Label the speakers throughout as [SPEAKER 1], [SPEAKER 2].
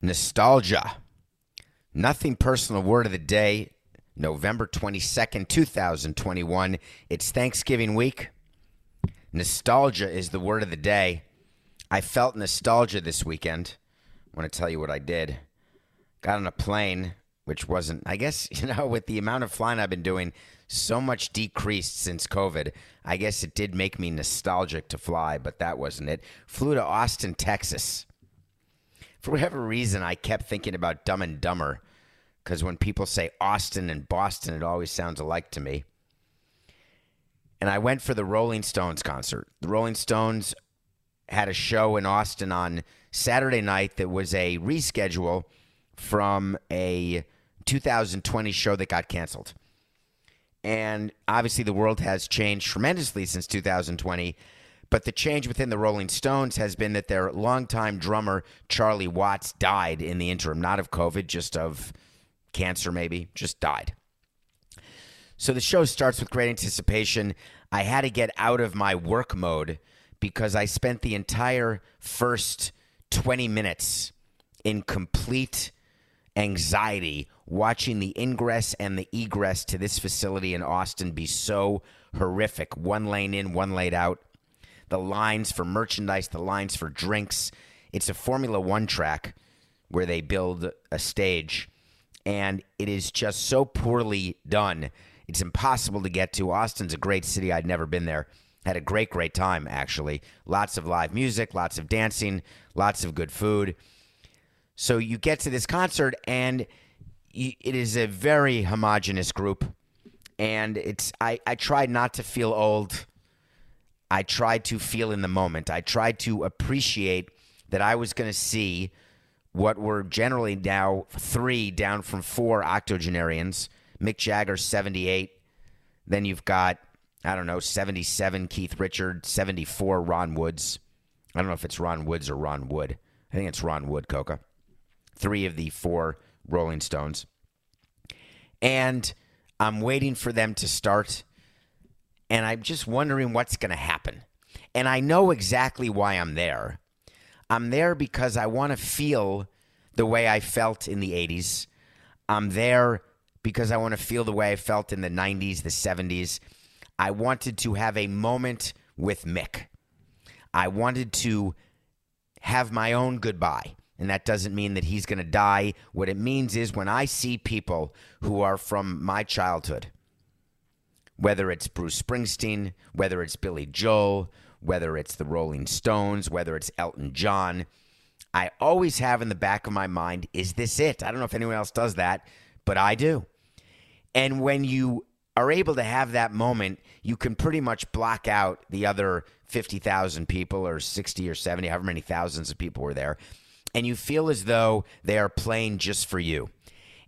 [SPEAKER 1] Nostalgia. Nothing personal word of the day, November 22nd, 2021. It's Thanksgiving week. Nostalgia is the word of the day. I felt nostalgia this weekend. I want to tell you what I did. Got on a plane, which wasn't, I guess, you know, with the amount of flying I've been doing, so much decreased since COVID. I guess it did make me nostalgic to fly, but that wasn't it. Flew to Austin, Texas for whatever reason, I kept thinking about Dumb and Dumber because when people say Austin and Boston, it always sounds alike to me. And I went for the Rolling Stones concert. The Rolling Stones had a show in Austin on Saturday night that was a reschedule from a 2020 show that got canceled. And obviously, the world has changed tremendously since 2020. But the change within the Rolling Stones has been that their longtime drummer, Charlie Watts, died in the interim, not of COVID, just of cancer, maybe, just died. So the show starts with great anticipation. I had to get out of my work mode because I spent the entire first 20 minutes in complete anxiety watching the ingress and the egress to this facility in Austin be so horrific. One lane in, one lane out the lines for merchandise, the lines for drinks. It's a Formula One track where they build a stage, and it is just so poorly done. It's impossible to get to. Austin's a great city. I'd never been there. Had a great, great time, actually. Lots of live music, lots of dancing, lots of good food. So you get to this concert, and it is a very homogenous group. And it's I, I tried not to feel old I tried to feel in the moment. I tried to appreciate that I was going to see what were generally now three down from four octogenarians. Mick Jagger, 78. Then you've got, I don't know, 77 Keith Richard, 74 Ron Woods. I don't know if it's Ron Woods or Ron Wood. I think it's Ron Wood, Coca. Three of the four Rolling Stones. And I'm waiting for them to start and I'm just wondering what's going to happen. And I know exactly why I'm there. I'm there because I want to feel the way I felt in the 80s. I'm there because I want to feel the way I felt in the 90s, the 70s. I wanted to have a moment with Mick. I wanted to have my own goodbye. And that doesn't mean that he's going to die. What it means is when I see people who are from my childhood, whether it's Bruce Springsteen, whether it's Billy Joel, whether it's the Rolling Stones, whether it's Elton John. I always have in the back of my mind, is this it? I don't know if anyone else does that, but I do. And when you are able to have that moment, you can pretty much block out the other 50,000 people or 60 or 70, however many thousands of people were there. And you feel as though they are playing just for you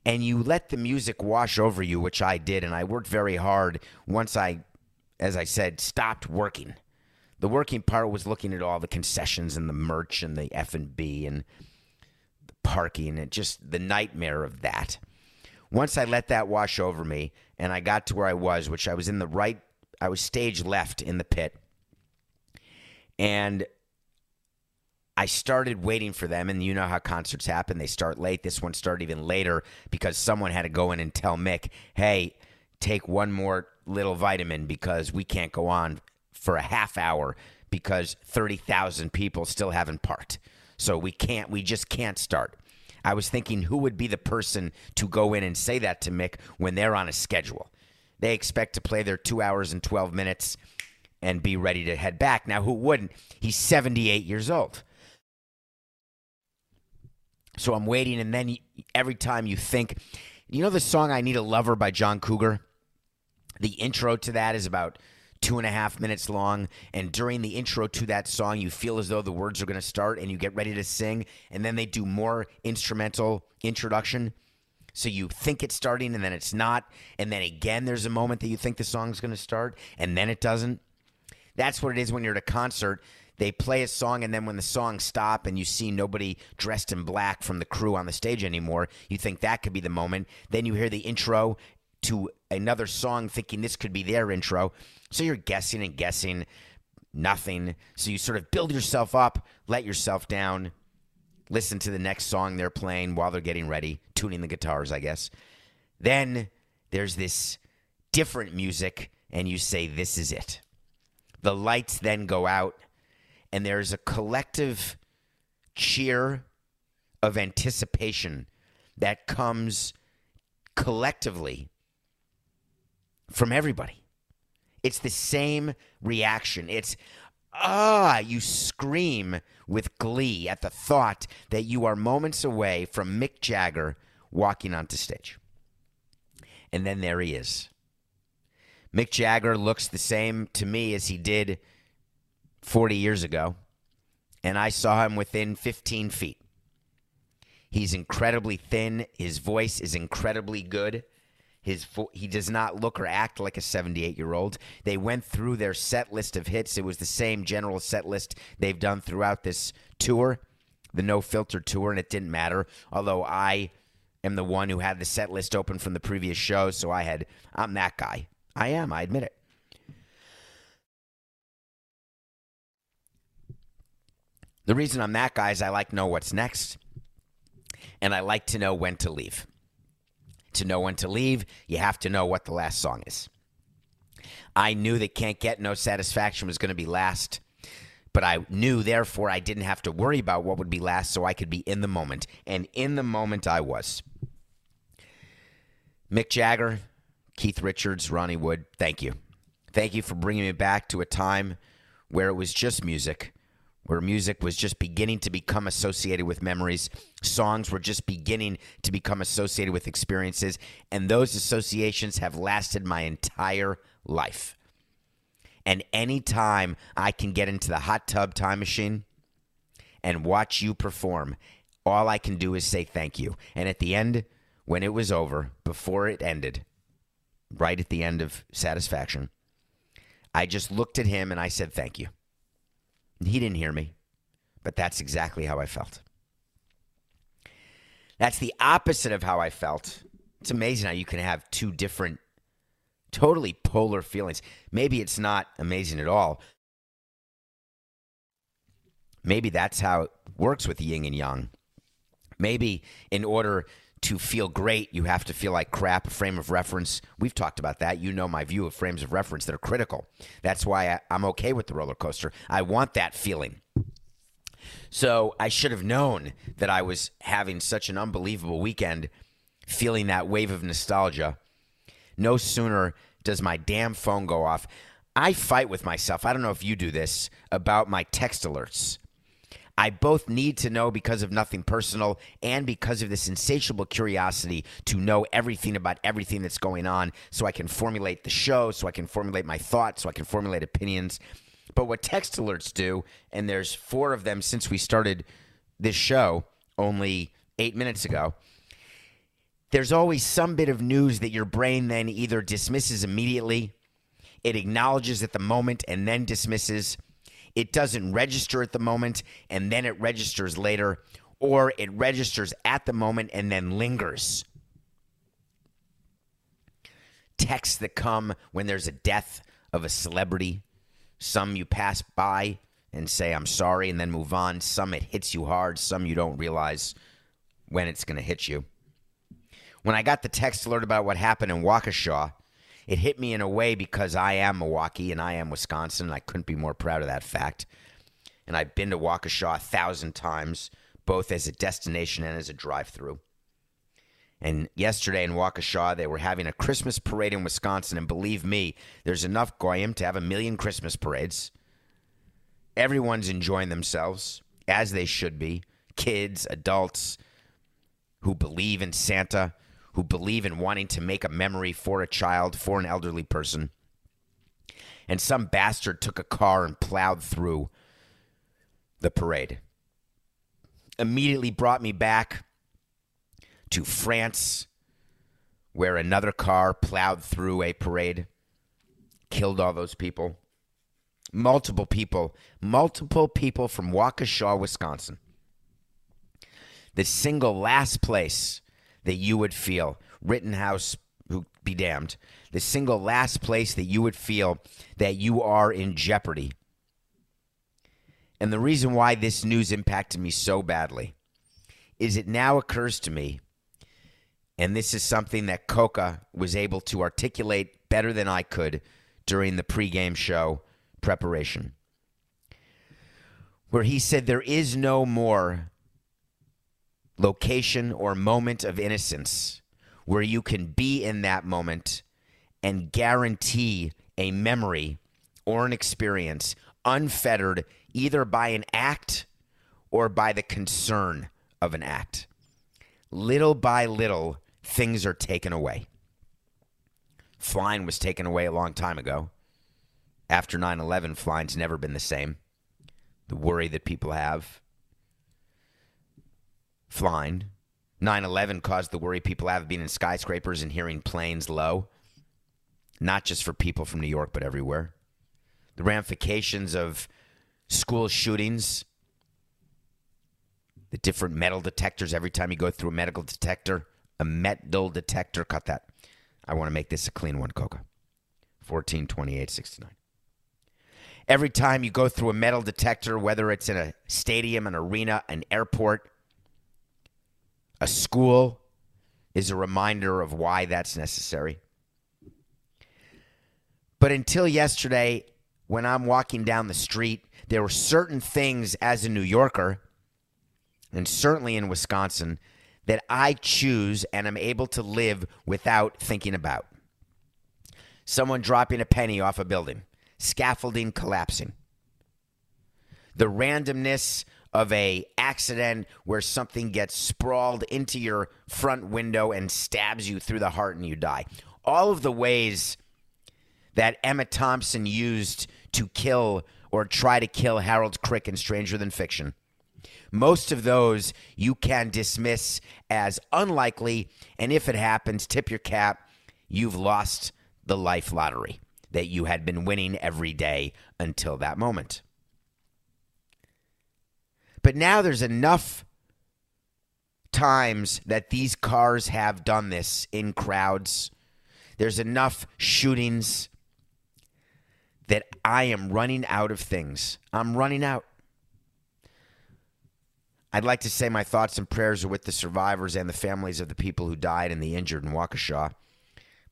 [SPEAKER 1] and you let the music wash over you, which I did, and I worked very hard once I, as I said, stopped working. The working part was looking at all the concessions and the merch and the F and B and the parking and just the nightmare of that. Once I let that wash over me and I got to where I was, which I was in the right, I was stage left in the pit. And I started waiting for them, and you know how concerts happen. They start late. This one started even later because someone had to go in and tell Mick, hey, take one more little vitamin because we can't go on for a half hour because 30,000 people still haven't parked. So we can't, we just can't start. I was thinking who would be the person to go in and say that to Mick when they're on a schedule. They expect to play their two hours and 12 minutes and be ready to head back. Now, who wouldn't? He's 78 years old. So I'm waiting, and then every time you think, you know the song I Need a Lover by John Cougar? The intro to that is about two and a half minutes long. And during the intro to that song, you feel as though the words are going to start and you get ready to sing. And then they do more instrumental introduction. So you think it's starting and then it's not. And then again, there's a moment that you think the song's going to start and then it doesn't. That's what it is when you're at a concert. They play a song, and then when the song stop and you see nobody dressed in black from the crew on the stage anymore, you think that could be the moment. Then you hear the intro to another song, thinking this could be their intro. So you're guessing and guessing, nothing. So you sort of build yourself up, let yourself down, listen to the next song they're playing while they're getting ready, tuning the guitars, I guess. Then there's this different music, and you say, This is it. The lights then go out, and there's a collective cheer of anticipation that comes collectively from everybody. It's the same reaction. It's, ah, you scream with glee at the thought that you are moments away from Mick Jagger walking onto stage. And then there he is. Mick Jagger looks the same to me as he did 40 years ago, and I saw him within 15 feet. He's incredibly thin. His voice is incredibly good. His vo- he does not look or act like a 78 year old. They went through their set list of hits. It was the same general set list they've done throughout this tour, the No Filter tour, and it didn't matter. Although I am the one who had the set list open from the previous show, so I had I'm that guy. I am. I admit it. The reason I'm that guy is I like know what's next, and I like to know when to leave. To know when to leave, you have to know what the last song is. I knew that Can't Get No Satisfaction was going to be last, but I knew, therefore, I didn't have to worry about what would be last so I could be in the moment. And in the moment, I was. Mick Jagger, Keith Richards, Ronnie Wood, thank you. Thank you for bringing me back to a time where it was just music where music was just beginning to become associated with memories. Songs were just beginning to become associated with experiences. And those associations have lasted my entire life. And anytime I can get into the hot tub time machine and watch you perform, all I can do is say thank you. And at the end, when it was over, before it ended, right at the end of Satisfaction, I just looked at him and I said thank you. He didn't hear me, but that's exactly how I felt. That's the opposite of how I felt. It's amazing how you can have two different, totally polar feelings. Maybe it's not amazing at all. Maybe that's how it works with yin and yang. Maybe in order to feel great, you have to feel like crap, a frame of reference. We've talked about that. You know my view of frames of reference that are critical. That's why I, I'm okay with the roller coaster. I want that feeling. So I should have known that I was having such an unbelievable weekend, feeling that wave of nostalgia. No sooner does my damn phone go off. I fight with myself. I don't know if you do this about my text alerts. I both need to know because of nothing personal and because of this insatiable curiosity to know everything about everything that's going on so I can formulate the show, so I can formulate my thoughts, so I can formulate opinions. But what text alerts do, and there's four of them since we started this show only eight minutes ago, there's always some bit of news that your brain then either dismisses immediately, it acknowledges at the moment, and then dismisses it doesn't register at the moment and then it registers later, or it registers at the moment and then lingers. Texts that come when there's a death of a celebrity, some you pass by and say, I'm sorry, and then move on. Some it hits you hard, some you don't realize when it's going to hit you. When I got the text alert about what happened in Waukesha, it hit me in a way because I am Milwaukee and I am Wisconsin. And I couldn't be more proud of that fact. And I've been to Waukesha a thousand times, both as a destination and as a drive through. And yesterday in Waukesha, they were having a Christmas parade in Wisconsin. And believe me, there's enough goyim to have a million Christmas parades. Everyone's enjoying themselves, as they should be. Kids, adults who believe in Santa, who believe in wanting to make a memory for a child, for an elderly person. And some bastard took a car and plowed through the parade. Immediately brought me back to France, where another car plowed through a parade, killed all those people. Multiple people, multiple people from Waukesha, Wisconsin. The single last place that you would feel, Rittenhouse, who be damned, the single last place that you would feel that you are in jeopardy. And the reason why this news impacted me so badly is it now occurs to me and this is something that Coca was able to articulate better than I could during the pregame show preparation, where he said there is no more location or moment of innocence where you can be in that moment and guarantee a memory or an experience unfettered either by an act or by the concern of an act. Little by little, things are taken away. Flying was taken away a long time ago. After 9 11, flying's never been the same. The worry that people have. Flying. 9 11 caused the worry people have of being in skyscrapers and hearing planes low. Not just for people from New York, but everywhere. The ramifications of school shootings, the different metal detectors every time you go through a medical detector a metal detector. Cut that. I want to make this a clean one, Coca. 14, 28, 69. Every time you go through a metal detector, whether it's in a stadium, an arena, an airport, a school, is a reminder of why that's necessary. But until yesterday, when I'm walking down the street, there were certain things as a New Yorker, and certainly in Wisconsin, that I choose and am able to live without thinking about. Someone dropping a penny off a building, scaffolding collapsing. The randomness of a accident where something gets sprawled into your front window and stabs you through the heart and you die. All of the ways that Emma Thompson used to kill or try to kill Harold Crick in Stranger Than Fiction most of those you can dismiss as unlikely. And if it happens, tip your cap. You've lost the life lottery that you had been winning every day until that moment. But now there's enough times that these cars have done this in crowds. There's enough shootings that I am running out of things. I'm running out. I'd like to say my thoughts and prayers are with the survivors and the families of the people who died and the injured in Waukesha.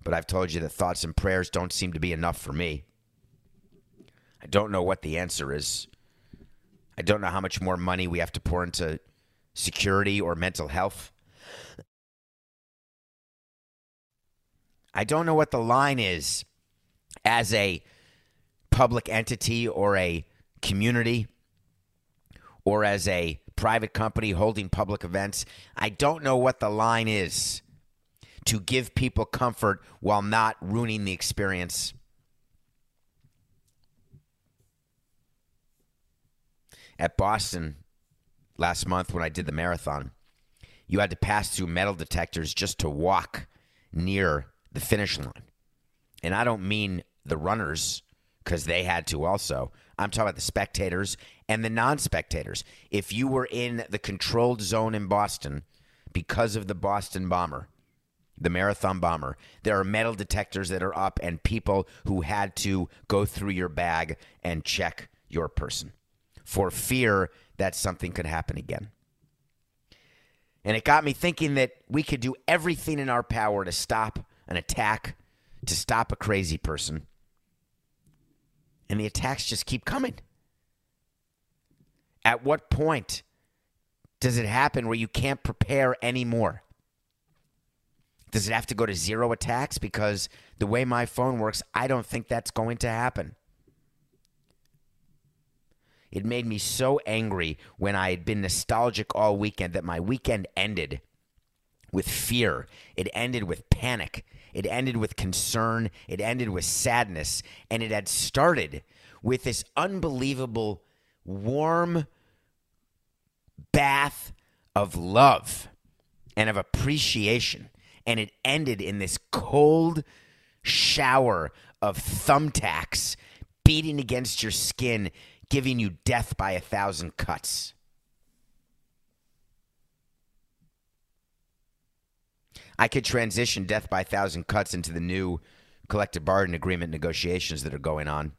[SPEAKER 1] But I've told you that thoughts and prayers don't seem to be enough for me. I don't know what the answer is. I don't know how much more money we have to pour into security or mental health. I don't know what the line is as a public entity or a community or as a private company holding public events. I don't know what the line is to give people comfort while not ruining the experience. At Boston last month when I did the marathon, you had to pass through metal detectors just to walk near the finish line. And I don't mean the runners because they had to also. I'm talking about the spectators and the non spectators. If you were in the controlled zone in Boston because of the Boston bomber, the marathon bomber, there are metal detectors that are up and people who had to go through your bag and check your person. For fear that something could happen again. And it got me thinking that we could do everything in our power to stop an attack, to stop a crazy person. And the attacks just keep coming. At what point does it happen where you can't prepare anymore? Does it have to go to zero attacks? Because the way my phone works, I don't think that's going to happen. It made me so angry when I had been nostalgic all weekend that my weekend ended with fear. It ended with panic. It ended with concern. It ended with sadness. And it had started with this unbelievable, warm bath of love and of appreciation. And it ended in this cold shower of thumbtacks beating against your skin giving you death by a thousand cuts. I could transition death by a thousand cuts into the new collective bargaining agreement negotiations that are going on.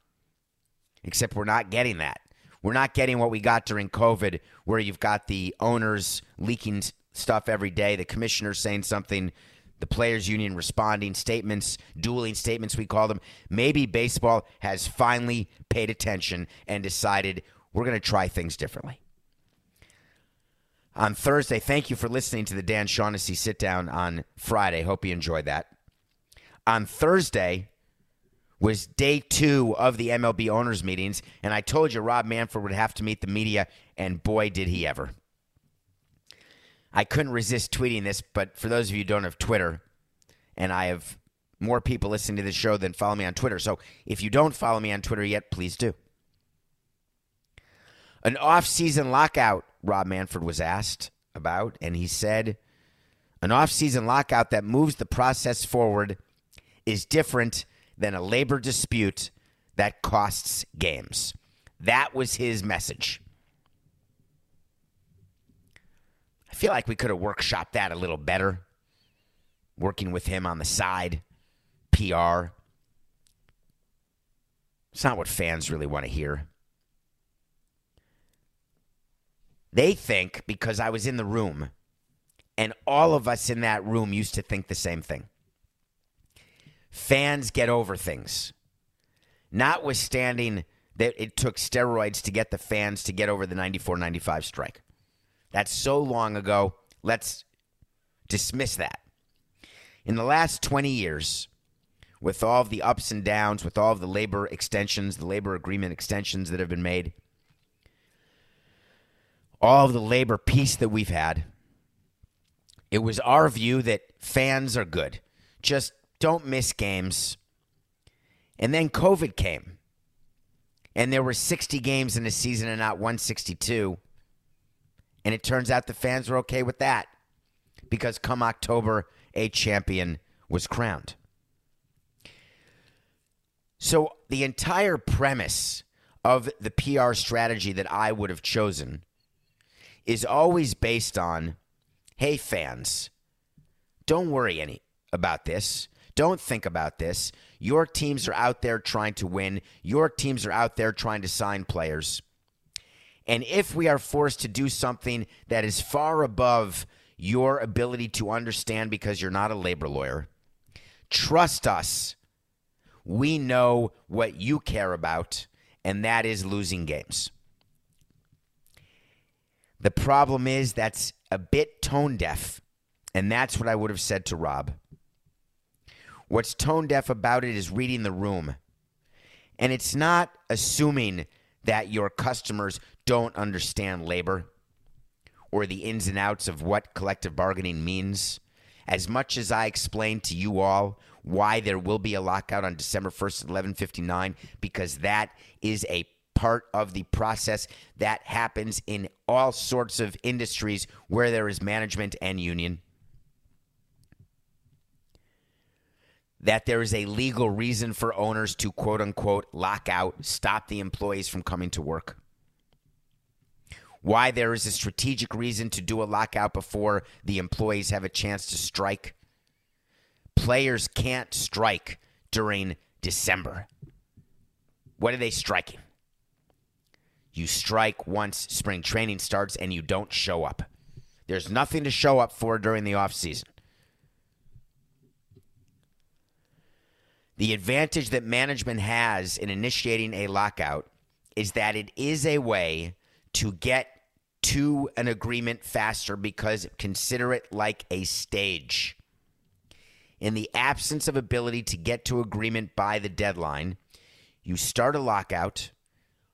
[SPEAKER 1] Except we're not getting that. We're not getting what we got during COVID, where you've got the owners leaking stuff every day, the commissioner saying something the players union responding statements dueling statements we call them. Maybe baseball has finally paid attention and decided we're going to try things differently. On thursday thank you for listening to the dan shaughnessy sit down on friday. Hope you enjoyed that. On thursday was day two of the mlb owners meetings and i told you rob manfred would have to meet the media and boy did he ever I couldn't resist tweeting this, but for those of you who don't have Twitter, and I have more people listening to this show than follow me on Twitter. So if you don't follow me on Twitter yet, please do. An off-season lockout, Rob Manfred was asked about, and he said an off-season lockout that moves the process forward is different than a labor dispute that costs games. That was his message. I feel like we could have workshopped that a little better. Working with him on the side, PR. It's not what fans really want to hear. They think because I was in the room, and all of us in that room used to think the same thing. Fans get over things. Notwithstanding that it took steroids to get the fans to get over the 94 95 strike. That's so long ago. Let's dismiss that. In the last 20 years, with all of the ups and downs, with all of the labor extensions, the labor agreement extensions that have been made, all of the labor peace that we've had, it was our view that fans are good. Just don't miss games. And then COVID came. And there were 60 games in a season and not 162. And it turns out the fans were okay with that because come October, a champion was crowned. So the entire premise of the PR strategy that I would have chosen is always based on hey, fans, don't worry any about this. Don't think about this. Your teams are out there trying to win. Your teams are out there trying to sign players. And if we are forced to do something that is far above your ability to understand because you're not a labor lawyer, trust us. We know what you care about, and that is losing games. The problem is that's a bit tone deaf, and that's what I would have said to Rob. What's tone deaf about it is reading the room. And it's not assuming that your customers don't understand labor or the ins and outs of what collective bargaining means. As much as I explained to you all why there will be a lockout on December 1st at 11:59 because that is a part of the process that happens in all sorts of industries where there is management and union. That there is a legal reason for owners to quote unquote lock out, stop the employees from coming to work why there is a strategic reason to do a lockout before the employees have a chance to strike. Players can't strike during December. What are they striking? You strike once spring training starts and you don't show up. There's nothing to show up for during the offseason. The advantage that management has in initiating a lockout is that it is a way to get to an agreement faster because consider it like a stage. In the absence of ability to get to agreement by the deadline, you start a lockout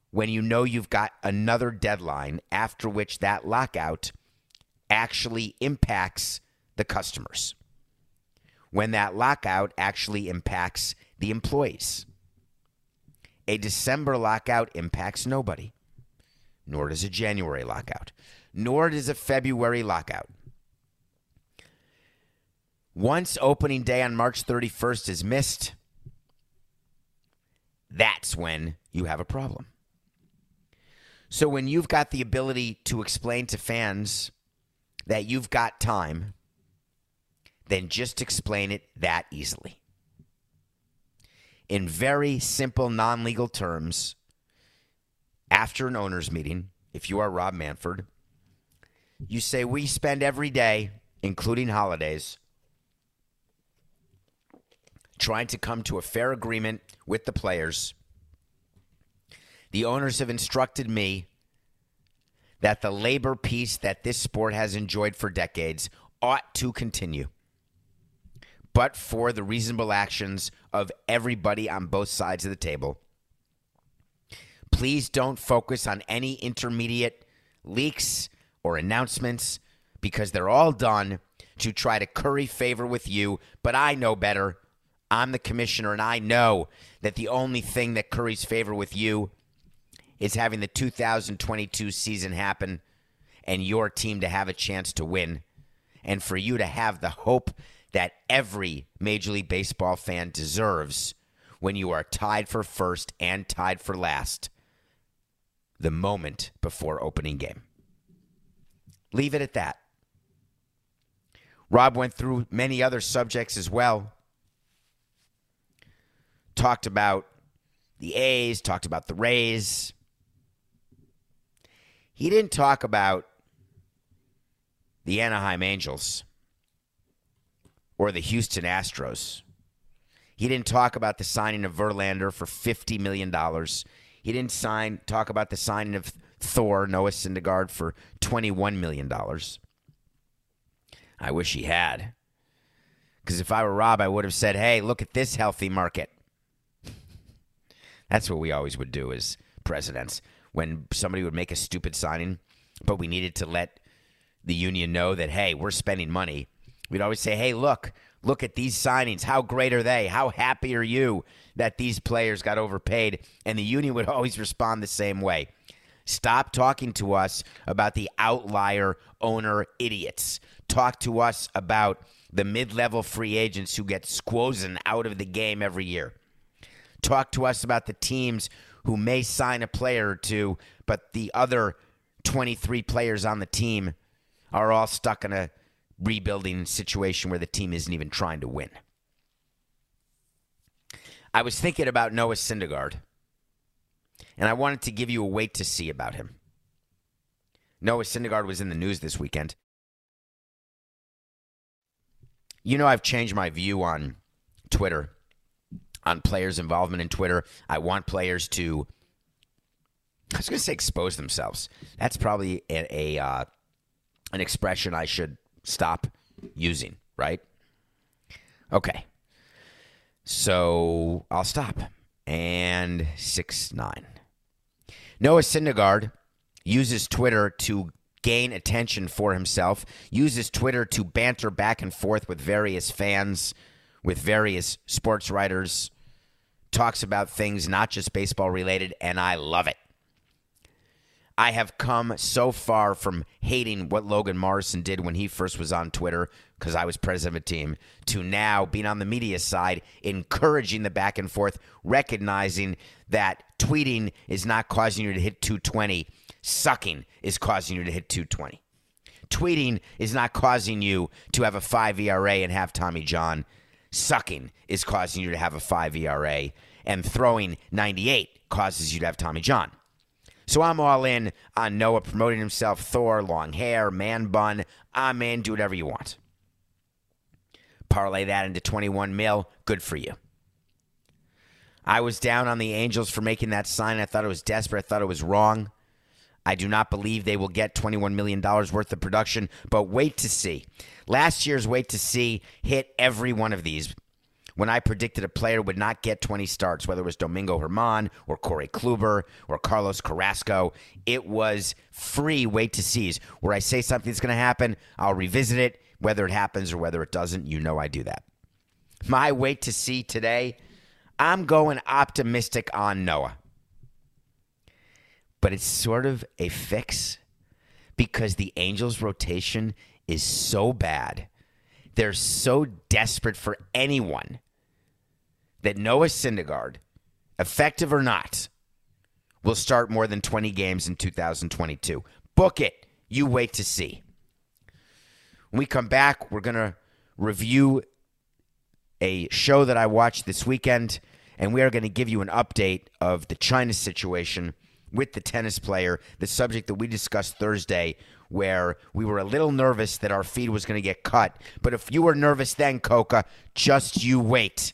[SPEAKER 1] when you know you've got another deadline after which that lockout actually impacts the customers. When that lockout actually impacts the employees. A December lockout impacts nobody, nor does a January lockout, nor does a February lockout. Once opening day on March 31st is missed, that's when you have a problem. So when you've got the ability to explain to fans that you've got time, then just explain it that easily. In very simple, non legal terms, after an owner's meeting, if you are Rob Manfred, you say, We spend every day, including holidays, trying to come to a fair agreement with the players. The owners have instructed me that the labor peace that this sport has enjoyed for decades ought to continue. But for the reasonable actions of everybody on both sides of the table, please don't focus on any intermediate leaks or announcements because they're all done to try to curry favor with you. But I know better. I'm the commissioner, and I know that the only thing that curries favor with you is having the 2022 season happen and your team to have a chance to win, and for you to have the hope that every Major League Baseball fan deserves when you are tied for first and tied for last the moment before opening game. Leave it at that. Rob went through many other subjects as well talked about the A's, talked about the Rays. He didn't talk about the Anaheim Angels or the Houston Astros. He didn't talk about the signing of Verlander for $50 million. He didn't sign talk about the signing of Thor, Noah Syndergaard, for $21 million. I wish he had. Because if I were Rob, I would have said, hey, look at this healthy market. That's what we always would do as presidents. When somebody would make a stupid signing, but we needed to let the union know that, hey, we're spending money, we'd always say, hey, look, look at these signings. How great are they? How happy are you that these players got overpaid? And the union would always respond the same way. Stop talking to us about the outlier owner idiots. Talk to us about the mid level free agents who get squozen out of the game every year. Talk to us about the teams who may sign a player or two, but the other 23 players on the team are all stuck in a rebuilding situation where the team isn't even trying to win. I was thinking about Noah Syndergaard, and I wanted to give you a wait to see about him. Noah Syndergaard was in the news this weekend. You know, I've changed my view on Twitter on players' involvement in Twitter. I want players to, I was going to say expose themselves. That's probably a, a uh, an expression I should stop using, right? Okay. So I'll stop. And 6 9. Noah Syndergaard uses Twitter to gain attention for himself, uses Twitter to banter back and forth with various fans, with various sports writers, talks about things not just baseball related, and I love it. I have come so far from hating what Logan Morrison did when he first was on Twitter because I was president of a team to now being on the media side, encouraging the back and forth, recognizing that tweeting is not causing you to hit 220, sucking is causing you to hit 220. Tweeting is not causing you to have a 5 ERA and have Tommy John. Sucking is causing you to have a 5 ERA, and throwing 98 causes you to have Tommy John. So I'm all in on Noah promoting himself, Thor, long hair, man bun. I'm in, do whatever you want. Parlay that into 21 mil, good for you. I was down on the Angels for making that sign. I thought it was desperate. I thought it was wrong. I do not believe they will get $21 million worth of production, but wait to see. Last year's wait to see hit every one of these when I predicted a player would not get 20 starts, whether it was Domingo Germán or Corey Kluber or Carlos Carrasco. It was free wait to sees. Where I say something's going to happen, I'll revisit it, whether it happens or whether it doesn't. You know I do that. My wait to see today, I'm going optimistic on Noah. But it's sort of a fix because the Angels' rotation is so bad. They're so desperate for anyone that Noah Syndergaard, effective or not, will start more than 20 games in 2022. Book it. You wait to see. When we come back, we're going to review a show that I watched this weekend, and we are going to give you an update of the China situation with the tennis player, the subject that we discussed Thursday, where we were a little nervous that our feed was going to get cut. But if you were nervous then, Coca, just you wait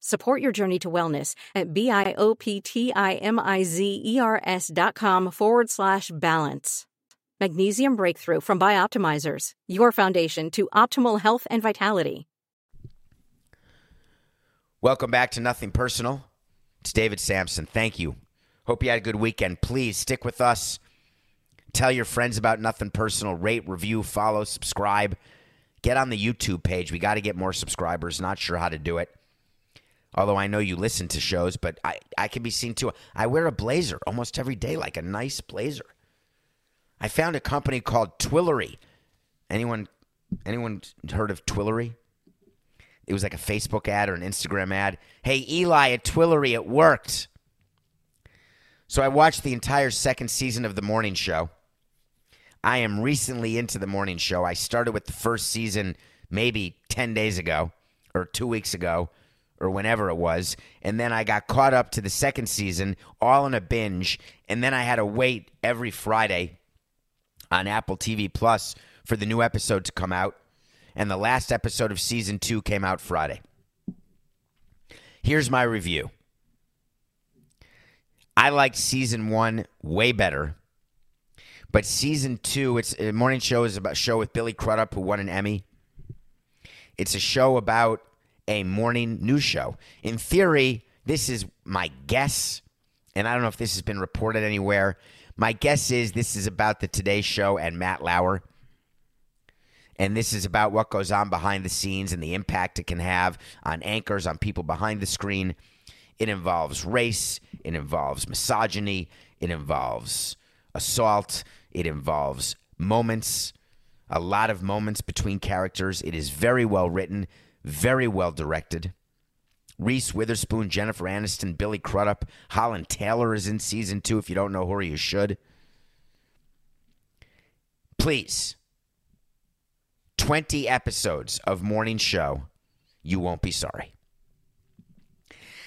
[SPEAKER 2] Support your journey to wellness at B-I-O-P-T-I-M-I-Z-E-R-S dot com forward slash balance. Magnesium Breakthrough from Bioptimizers, your foundation to optimal health and vitality.
[SPEAKER 1] Welcome back to Nothing Personal. It's David Samson. Thank you. Hope you had a good weekend. Please stick with us. Tell your friends about Nothing Personal. Rate, review, follow, subscribe. Get on the YouTube page. We got to get more subscribers. Not sure how to do it. Although I know you listen to shows, but I, I can be seen too. I wear a blazer almost every day, like a nice blazer. I found a company called Twillory. Anyone anyone heard of Twillory? It was like a Facebook ad or an Instagram ad. Hey, Eli at Twillory, it worked. So I watched the entire second season of The Morning Show. I am recently into The Morning Show. I started with the first season maybe 10 days ago or two weeks ago or whenever it was. And then I got caught up to the second season all in a binge. And then I had to wait every Friday on Apple TV Plus for the new episode to come out and the last episode of season two came out Friday. Here's my review. I like season one way better, but season two, it's a morning show is about show with Billy Crudup who won an Emmy. It's a show about a morning news show. In theory, this is my guess, and I don't know if this has been reported anywhere. My guess is this is about the Today Show and Matt Lauer and this is about what goes on behind the scenes and the impact it can have on anchors, on people behind the screen. It involves race, it involves misogyny, it involves assault, it involves moments, a lot of moments between characters. It is very well written, very well directed. Reese Witherspoon, Jennifer Aniston, Billy Crudup, Holland Taylor is in season two. If you don't know her, you should. Please 20 episodes of morning show you won't be sorry.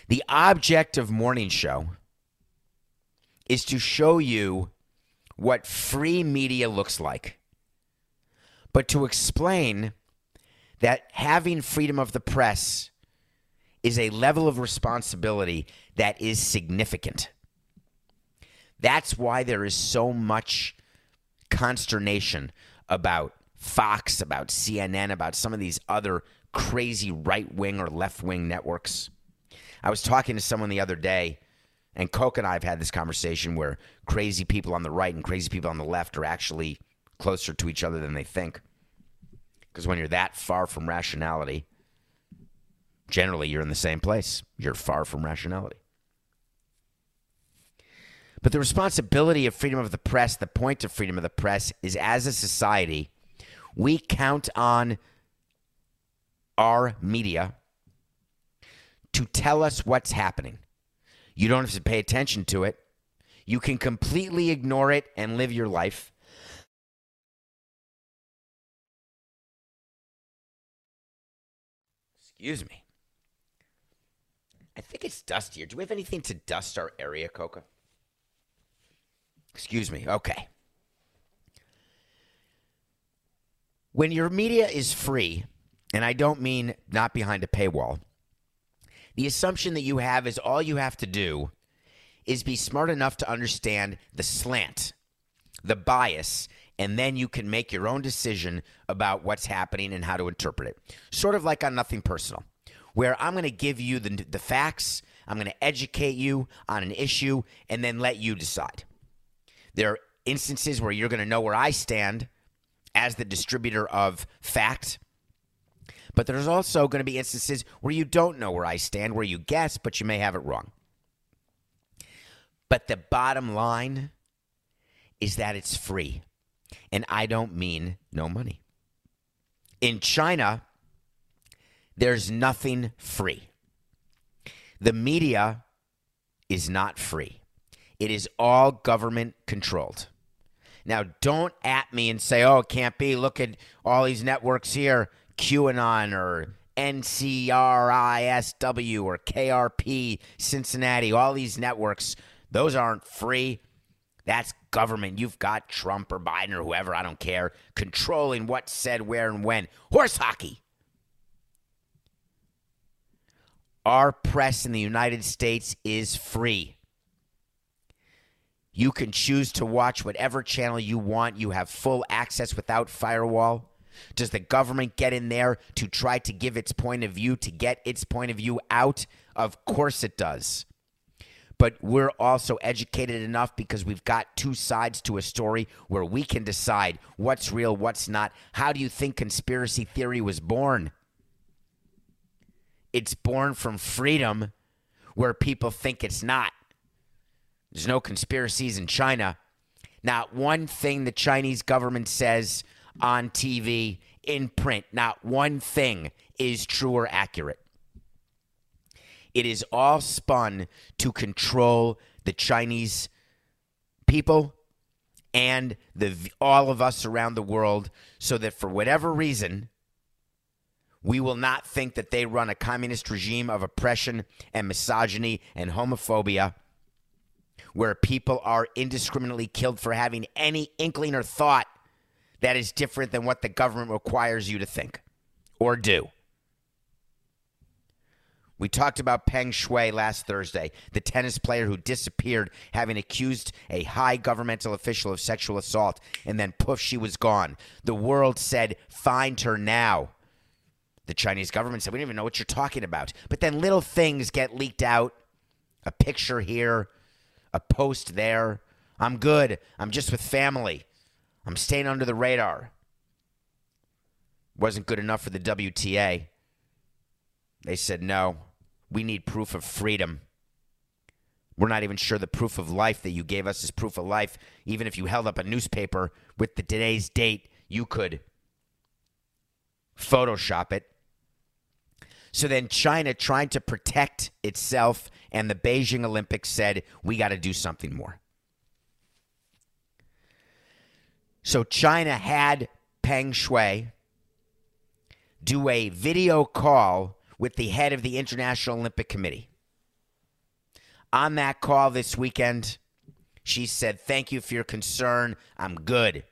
[SPEAKER 1] The object of Morning Show is to show you what free media looks like, but to explain that having freedom of the press is a level of responsibility that is significant. That's why there is so much consternation about Fox, about CNN, about some of these other crazy right wing or left wing networks. I was talking to someone the other day, and Coke and I have had this conversation where crazy people on the right and crazy people on the left are actually closer to each other than they think. Because when you're that far from rationality, generally you're in the same place. You're far from rationality. But the responsibility of freedom of the press, the point of freedom of the press, is as a society, we count on our media to tell us what's happening. You don't have to pay attention to it. You can completely ignore it and live your life. Excuse me. I think it's dust here. Do we have anything to dust our area, Coca? Excuse me. Okay. When your media is free, and I don't mean not behind a paywall, the assumption that you have is all you have to do is be smart enough to understand the slant, the bias, and then you can make your own decision about what's happening and how to interpret it. Sort of like on Nothing Personal, where I'm going to give you the, the facts, I'm going to educate you on an issue, and then let you decide. There are instances where you're going to know where I stand as the distributor of fact. But there's also going to be instances where you don't know where I stand, where you guess, but you may have it wrong. But the bottom line is that it's free. And I don't mean no money. In China, there's nothing free. The media is not free. It is all government controlled. Now, don't at me and say, oh, it can't be. Look at all these networks here QAnon or NCRISW or KRP Cincinnati, all these networks. Those aren't free. That's government. You've got Trump or Biden or whoever, I don't care, controlling what's said, where, and when. Horse hockey. Our press in the United States is free. You can choose to watch whatever channel you want. You have full access without firewall. Does the government get in there to try to give its point of view, to get its point of view out? Of course it does. But we're also educated enough because we've got two sides to a story where we can decide what's real, what's not. How do you think conspiracy theory was born? It's born from freedom where people think it's not. There's no conspiracies in China. Not one thing the Chinese government says on TV, in print, not one thing is true or accurate. It is all spun to control the Chinese people and the all of us around the world so that for whatever reason we will not think that they run a communist regime of oppression and misogyny and homophobia where people are indiscriminately killed for having any inkling or thought that is different than what the government requires you to think or do. We talked about Peng Shuai last Thursday, the tennis player who disappeared having accused a high governmental official of sexual assault, and then poof, she was gone. The world said, find her now. The Chinese government said, we don't even know what you're talking about. But then little things get leaked out a picture here, a post there. I'm good. I'm just with family. I'm staying under the radar. Wasn't good enough for the WTA. They said, no, we need proof of freedom. We're not even sure the proof of life that you gave us is proof of life. Even if you held up a newspaper with the today's date, you could Photoshop it. So then China trying to protect itself and the Beijing Olympics said, we got to do something more. So China had Peng Shuai do a video call with the head of the International Olympic Committee. On that call this weekend, she said, Thank you for your concern. I'm good.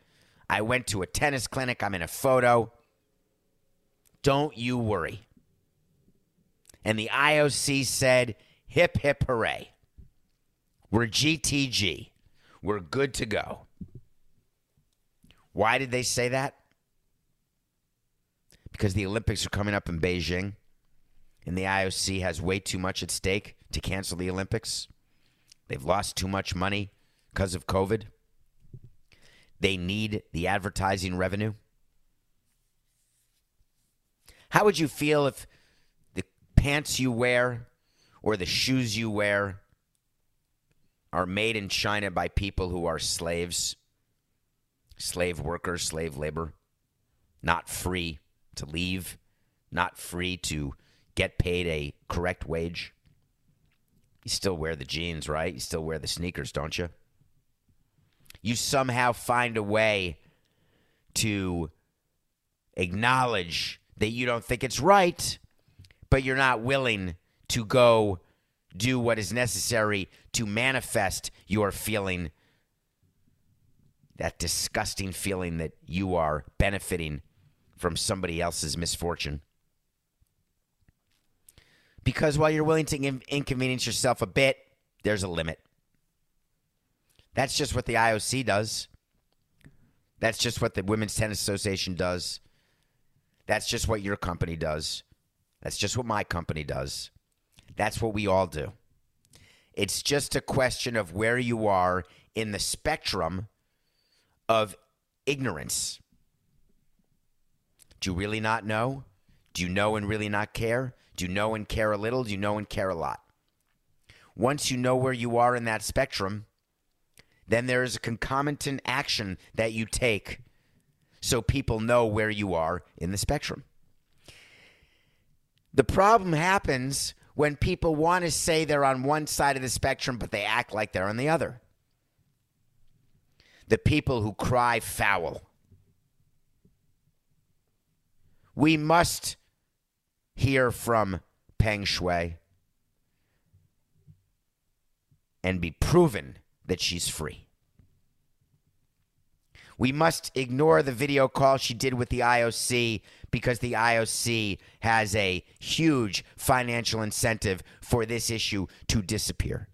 [SPEAKER 1] I went to a tennis clinic. I'm in a photo. Don't you worry. And the IOC said, Hip, hip, hooray. We're GTG. We're good to go. Why did they say that? Because the Olympics are coming up in Beijing, and the IOC has way too much at stake to cancel the Olympics. They've lost too much money because of COVID. They need the advertising revenue. How would you feel if the pants you wear or the shoes you wear are made in China by people who are slaves, slave workers, slave labor, not free to leave, not free to get paid a correct wage? You still wear the jeans, right? You still wear the sneakers, don't you? You somehow find a way to acknowledge that you don't think it's right, but you're not willing to go do what is necessary to manifest your feeling, that disgusting feeling that you are benefiting from somebody else's misfortune. Because while you're willing to in- inconvenience yourself a bit, there's a limit. That's just what the IOC does. That's just what the Women's Tennis Association does. That's just what your company does. That's just what my company does. That's what we all do. It's just a question of where you are in the spectrum of ignorance. Do you really not know? Do you know and really not care? Do you know and care a little? Do you know and care a lot? Once you know where you are in that spectrum, then there is a concomitant action that you take so people know where you are in the spectrum. The problem happens when people want to say they're on one side of the spectrum, but they act like they're on the other. The people who cry foul. We must hear from Peng Shuai and be proven that she's free. We must ignore the video call she did with the IOC because the IOC has a huge financial incentive for this issue to disappear.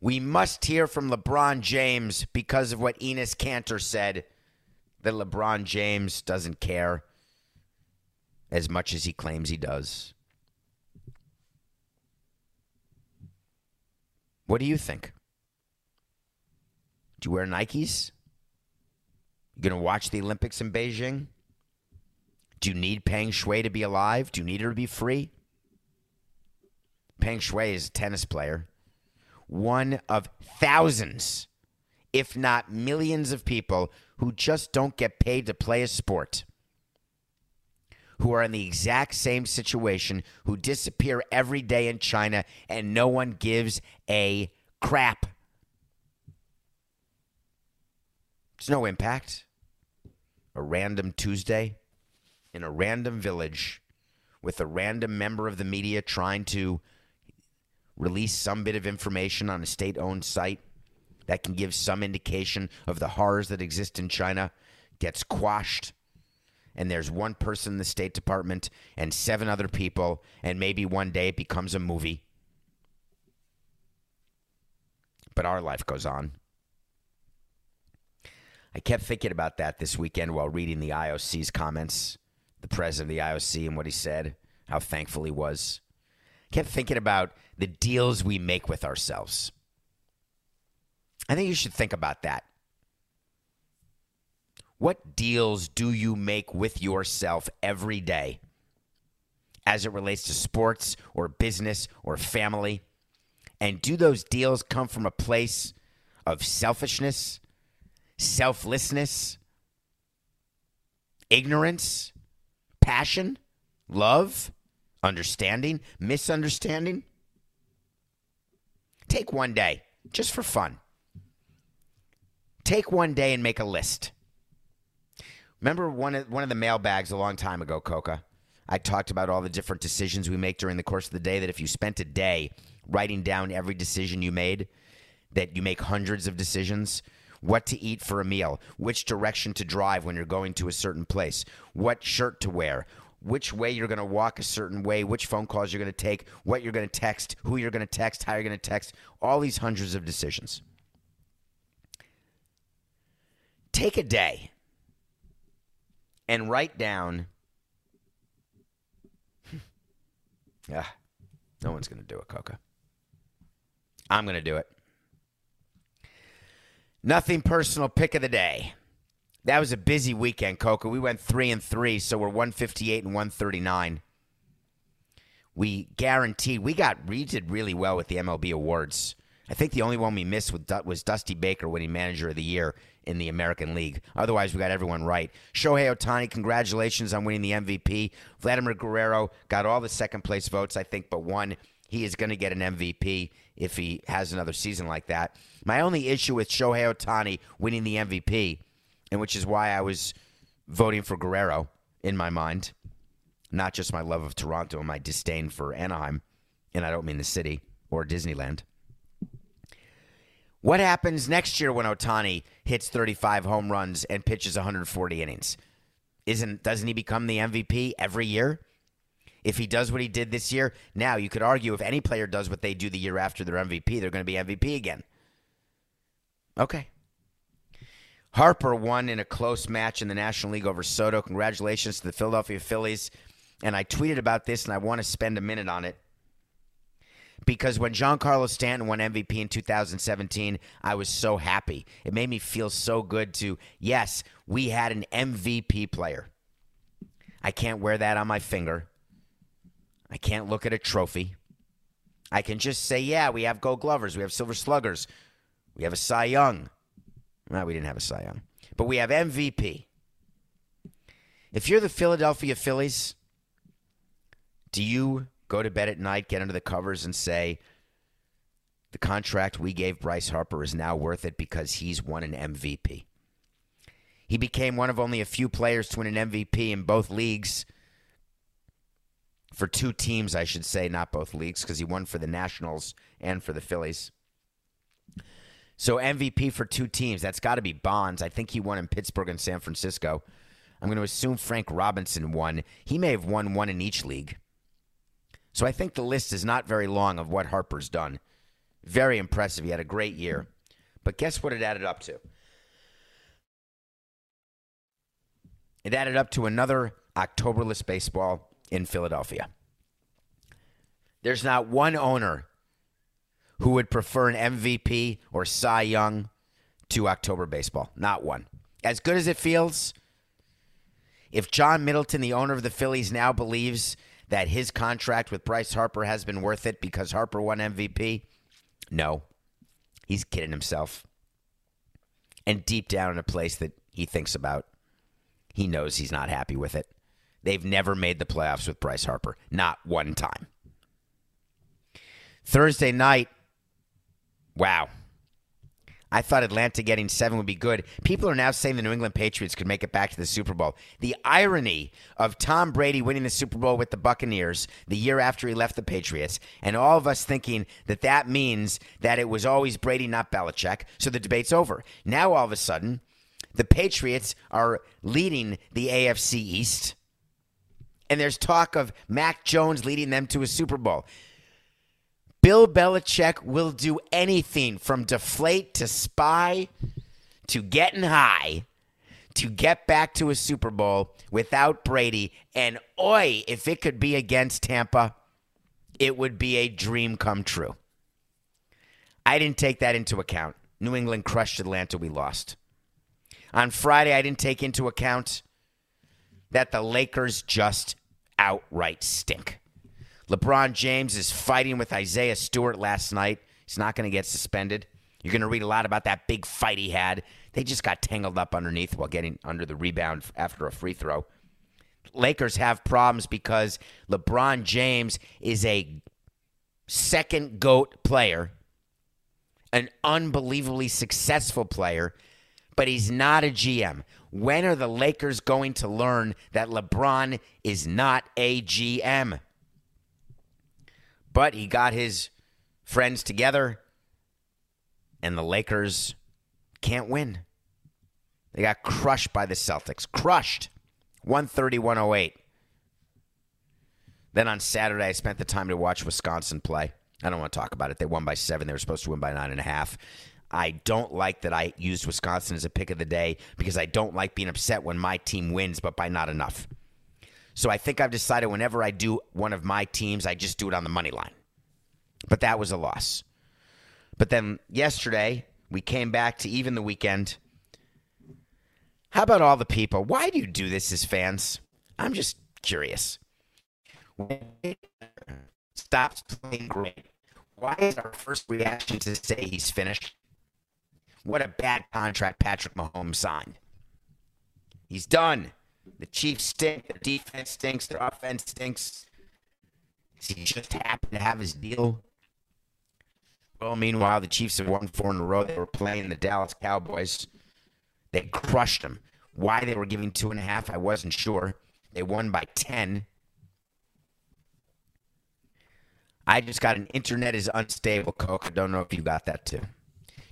[SPEAKER 1] We must hear from LeBron James because of what Enes Kanter said that LeBron James doesn't care as much as he claims he does. What do you think? Do you wear Nikes? You to watch the Olympics in Beijing? Do you need Peng Shuai to be alive? Do you need her to be free? Peng Shuai is a tennis player, one of thousands, if not millions of people who just don't get paid to play a sport, who are in the exact same situation, who disappear every day in China, and no one gives a crap. There's no impact. A random Tuesday in a random village with a random member of the media trying to release some bit of information on a state owned site that can give some indication of the horrors that exist in China gets quashed. And there's one person in the State Department and seven other people, and maybe one day it becomes a movie. But our life goes on. I kept thinking about that this weekend while reading the IOC's comments, the president of the IOC and what he said, how thankful he was. I kept thinking about the deals we make with ourselves. I think you should think about that. What deals do you make with yourself every day as it relates to sports or business or family? And do those deals come from a place of selfishness, selflessness, ignorance, passion, love, understanding, misunderstanding? Take one day just for fun. Take one day and make a list. Remember one of, one of the mailbags a long time ago, Coca? I talked about all the different decisions we make during the course of the day. That if you spent a day writing down every decision you made, that you make hundreds of decisions. What to eat for a meal, which direction to drive when you're going to a certain place, what shirt to wear, which way you're going to walk a certain way, which phone calls you're going to take, what you're going to text, who you're going to text, how you're going to text, all these hundreds of decisions. Take a day and write down. yeah, no one's going to do it, Coca. I'm going to do it. Nothing personal pick of the day. That was a busy weekend, Coca. We went three and three, so we're 158 and 139. We guaranteed we got we did really well with the MLB awards. I think the only one we missed was Dusty Baker winning Manager of the Year in the American League. Otherwise, we got everyone right. Shohei Ohtani, congratulations on winning the MVP. Vladimir Guerrero got all the second place votes, I think, but one. He is going to get an MVP if he has another season like that. My only issue with Shohei Ohtani winning the MVP, and which is why I was voting for Guerrero in my mind, not just my love of Toronto and my disdain for Anaheim, and I don't mean the city or Disneyland. What happens next year when Ohtani hits 35 home runs and pitches 140 innings? Isn't doesn't he become the MVP every year? If he does what he did this year, now you could argue if any player does what they do the year after their MVP, they're going to be MVP again. Okay. Harper won in a close match in the National League over Soto. Congratulations to the Philadelphia Phillies. And I tweeted about this, and I want to spend a minute on it because when Giancarlo Stanton won MVP in 2017, I was so happy. It made me feel so good to, yes, we had an MVP player. I can't wear that on my finger. I can't look at a trophy. I can just say, yeah, we have gold glovers, we have silver sluggers, we have a Cy Young. No, we didn't have a Cy Young, but we have MVP. If you're the Philadelphia Phillies, do you go to bed at night, get under the covers, and say, the contract we gave Bryce Harper is now worth it because he's won an MVP. He became one of only a few players to win an MVP in both leagues. For two teams, I should say, not both leagues, because he won for the Nationals and for the Phillies. So MVP for two teams, that's got to be Bonds. I think he won in Pittsburgh and San Francisco. I'm going to assume Frank Robinson won. He may have won one in each league. So I think the list is not very long of what Harper's done. Very impressive. He had a great year. But guess what it added up to? It added up to another Octoberless baseball in Philadelphia. There's not one owner who would prefer an MVP or Cy Young to October baseball. Not one. As good as it feels, if John Middleton, the owner of the Phillies, now believes that his contract with Bryce Harper has been worth it because Harper won MVP? No. He's kidding himself. And deep down in a place that he thinks about, he knows he's not happy with it. They've never made the playoffs with Bryce Harper, not one time. Thursday night, wow. I thought Atlanta getting seven would be good. People are now saying the New England Patriots could make it back to the Super Bowl. The irony of Tom Brady winning the Super Bowl with the Buccaneers the year after he left the Patriots, and all of us thinking that that means that it was always Brady, not Belichick. So the debate's over. Now all of a sudden, the Patriots are leading the AFC East, and there's talk of Mac Jones leading them to a Super Bowl. Bill Belichick will do anything from deflate to spy to getting high to get back to a Super Bowl without Brady. And oi, if it could be against Tampa, it would be a dream come true. I didn't take that into account. New England crushed Atlanta, we lost. On Friday, I didn't take into account that the Lakers just outright stink. LeBron James is fighting with Isaiah Stewart last night. He's not going to get suspended. You're going to read a lot about that big fight he had. They just got tangled up underneath while getting under the rebound after a free throw. Lakers have problems because LeBron James is a second GOAT player, an unbelievably successful player, but he's not a GM. When are the Lakers going to learn that LeBron is not a GM? But he got his friends together, and the Lakers can't win. They got crushed by the Celtics. Crushed. 130 108. Then on Saturday, I spent the time to watch Wisconsin play. I don't want to talk about it. They won by seven. They were supposed to win by nine and a half. I don't like that I used Wisconsin as a pick of the day because I don't like being upset when my team wins, but by not enough. So I think I've decided whenever I do one of my teams, I just do it on the money line. But that was a loss. But then yesterday, we came back to even the weekend. How about all the people? Why do you do this as fans? I'm just curious. Stops playing great. Why is our first reaction to say he's finished? What a bad contract Patrick Mahomes signed. He's done. The Chiefs stink. Their defense stinks. Their offense stinks. He just happened to have his deal? Well, meanwhile, the Chiefs have won four in a row. They were playing the Dallas Cowboys. They crushed them. Why they were giving two and a half, I wasn't sure. They won by 10. I just got an internet is unstable, Coke. I don't know if you got that too.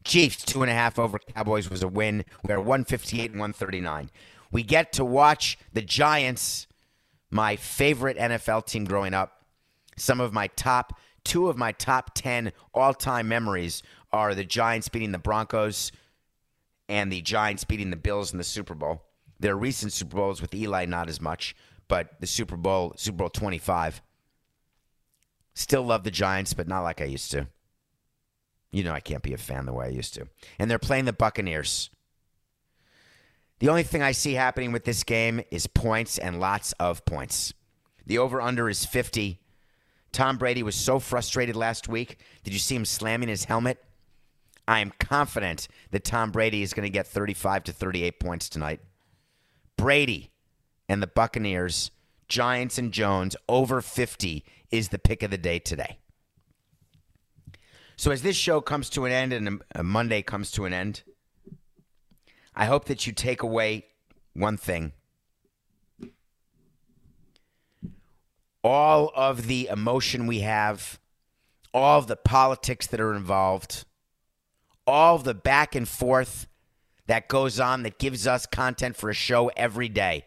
[SPEAKER 1] Chiefs, two and a half over Cowboys was a win. We are 158 and 139. We get to watch the Giants, my favorite NFL team growing up. Some of my top, two of my top 10 all time memories are the Giants beating the Broncos and the Giants beating the Bills in the Super Bowl. Their recent Super Bowls with Eli, not as much, but the Super Bowl, Super Bowl 25. Still love the Giants, but not like I used to. You know, I can't be a fan the way I used to. And they're playing the Buccaneers. The only thing I see happening with this game is points and lots of points. The over under is 50. Tom Brady was so frustrated last week. Did you see him slamming his helmet? I am confident that Tom Brady is going to get 35 to 38 points tonight. Brady and the Buccaneers, Giants and Jones over 50 is the pick of the day today. So as this show comes to an end and a Monday comes to an end, I hope that you take away one thing. All of the emotion we have, all of the politics that are involved, all the back and forth that goes on that gives us content for a show every day.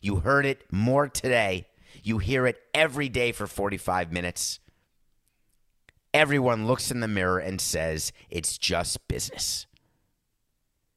[SPEAKER 1] You heard it more today. You hear it every day for 45 minutes. Everyone looks in the mirror and says, it's just business.